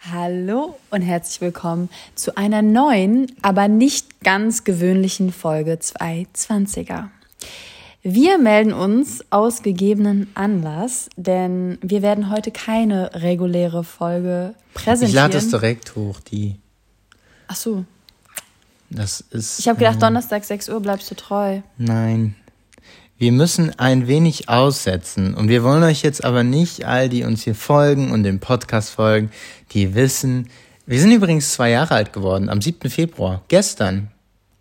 Hallo und herzlich willkommen zu einer neuen, aber nicht ganz gewöhnlichen Folge 220er. Wir melden uns aus gegebenen Anlass, denn wir werden heute keine reguläre Folge präsentieren. Ich lade es direkt hoch, die. Ach so. Das ist. Ich habe gedacht, Donnerstag 6 Uhr bleibst du treu. Nein. Wir müssen ein wenig aussetzen. Und wir wollen euch jetzt aber nicht, all die uns hier folgen und dem Podcast folgen, die wissen, wir sind übrigens zwei Jahre alt geworden, am 7. Februar, gestern.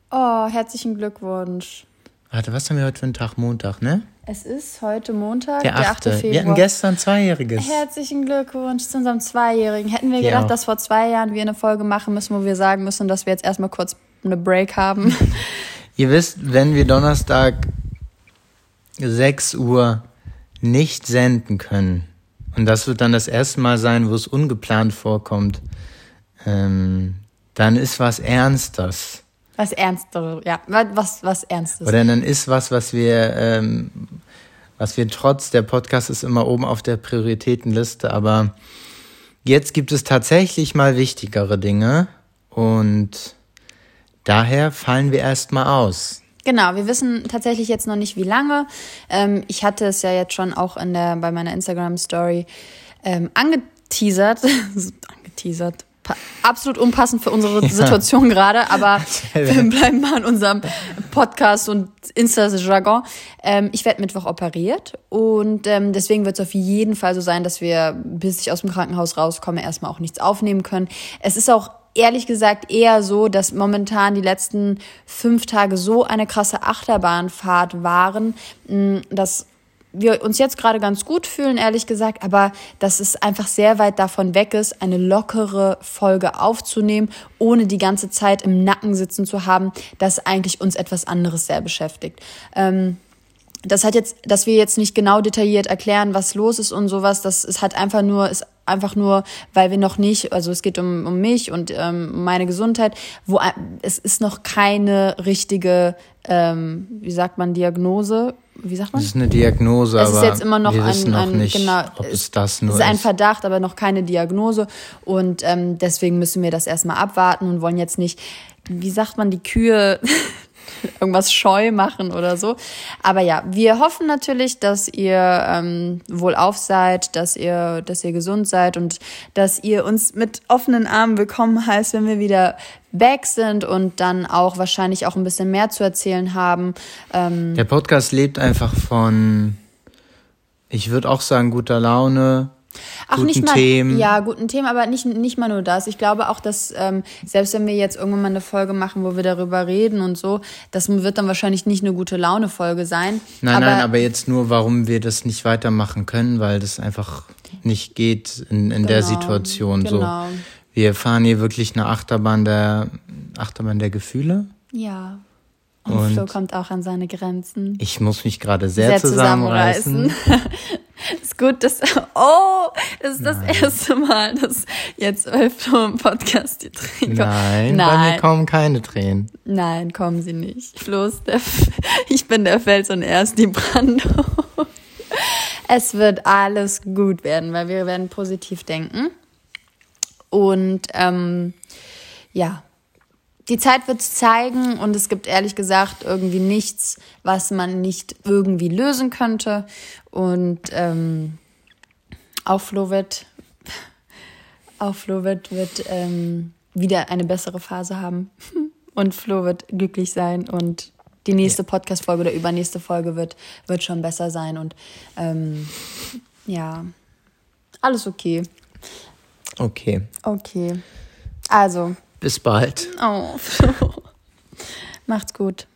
Oh, herzlichen Glückwunsch. Warte, was haben wir heute für einen Tag? Montag, ne? Es ist heute Montag, Der der 8. 8. Februar. Wir hatten gestern Zweijähriges. Herzlichen Glückwunsch zu unserem Zweijährigen. Hätten wir Ja. gedacht, dass vor zwei Jahren wir eine Folge machen müssen, wo wir sagen müssen, dass wir jetzt erstmal kurz eine Break haben. Ihr wisst, wenn wir Donnerstag 6 Uhr nicht senden können, und das wird dann das erste Mal sein, wo es ungeplant vorkommt, ähm, dann ist was Ernstes. Was Ernstes, ja, was, was Ernstes. Oder dann ist was, was wir, ähm, was wir trotz der Podcast ist immer oben auf der Prioritätenliste, aber jetzt gibt es tatsächlich mal wichtigere Dinge und daher fallen wir erstmal aus. Genau, wir wissen tatsächlich jetzt noch nicht, wie lange. Ähm, ich hatte es ja jetzt schon auch in der, bei meiner Instagram-Story ähm, angeteasert. angeteasert. Pa absolut unpassend für unsere Situation gerade, aber wir bleiben mal in unserem Podcast und Insta-Jargon. Ähm, ich werde Mittwoch operiert und ähm, deswegen wird es auf jeden Fall so sein, dass wir, bis ich aus dem Krankenhaus rauskomme, erstmal auch nichts aufnehmen können. Es ist auch ehrlich gesagt eher so, dass momentan die letzten fünf Tage so eine krasse Achterbahnfahrt waren, mh, dass wir uns jetzt gerade ganz gut fühlen, ehrlich gesagt, aber dass es einfach sehr weit davon weg ist, eine lockere Folge aufzunehmen, ohne die ganze Zeit im Nacken sitzen zu haben, dass eigentlich uns etwas anderes sehr beschäftigt. Ähm, das hat jetzt, dass wir jetzt nicht genau detailliert erklären, was los ist und sowas, das ist hat einfach nur, ist einfach nur, weil wir noch nicht, also es geht um, um mich und ähm, meine Gesundheit, wo es ist noch keine richtige, ähm, wie sagt man, Diagnose, wie sagt man? Das ist eine Diagnose, Es ist aber jetzt immer noch wir ein, wissen noch ein nicht, genau, ob es das nur es ist ein ist. Verdacht, aber noch keine Diagnose. Und ähm, deswegen müssen wir das erstmal abwarten und wollen jetzt nicht, wie sagt man, die Kühe irgendwas scheu machen oder so. Aber ja, wir hoffen natürlich, dass ihr ähm, wohlauf seid, dass ihr, dass ihr gesund seid und dass ihr uns mit offenen Armen willkommen heißt, wenn wir wieder back sind und dann auch wahrscheinlich auch ein bisschen mehr zu erzählen haben. Ähm, Der Podcast lebt einfach von, ich würde auch sagen, guter Laune, Ach, guten nicht mal, Themen. Ja, guten Themen, aber nicht, nicht mal nur das. Ich glaube auch, dass ähm, selbst wenn wir jetzt irgendwann mal eine Folge machen, wo wir darüber reden und so, das wird dann wahrscheinlich nicht eine gute Laune-Folge sein. Nein, aber, nein, aber jetzt nur, warum wir das nicht weitermachen können, weil das einfach nicht geht in, in der Genau, Situation. genau. So, wir fahren hier wirklich eine Achterbahn der Achterbahn der Gefühle. Ja. Und, Und- Flo kommt auch an seine Grenzen. Ich muss mich gerade sehr, Sehr zusammenreißen. ist gut, dass, oh, das ist das erste Mal, dass jetzt Flo im Podcast die Tränen kommen. Nein, bei mir Nein, kommen keine Tränen. nein, kommen sie nicht. Ist der, F- ich bin der Fels und er ist die Brandung. Es wird alles gut werden, weil wir werden positiv denken. Und ähm, ja, die Zeit wird es zeigen und es gibt ehrlich gesagt irgendwie nichts, was man nicht irgendwie lösen könnte. Und ähm, auch Flo wird, auch Flo wird, wird ähm, wieder eine bessere Phase haben. Und Flo wird glücklich sein und die nächste Podcast-Folge oder übernächste Folge wird, wird schon besser sein. Und ähm, ja, alles okay. Okay, Okay. Also, bis bald. oh. Macht's gut.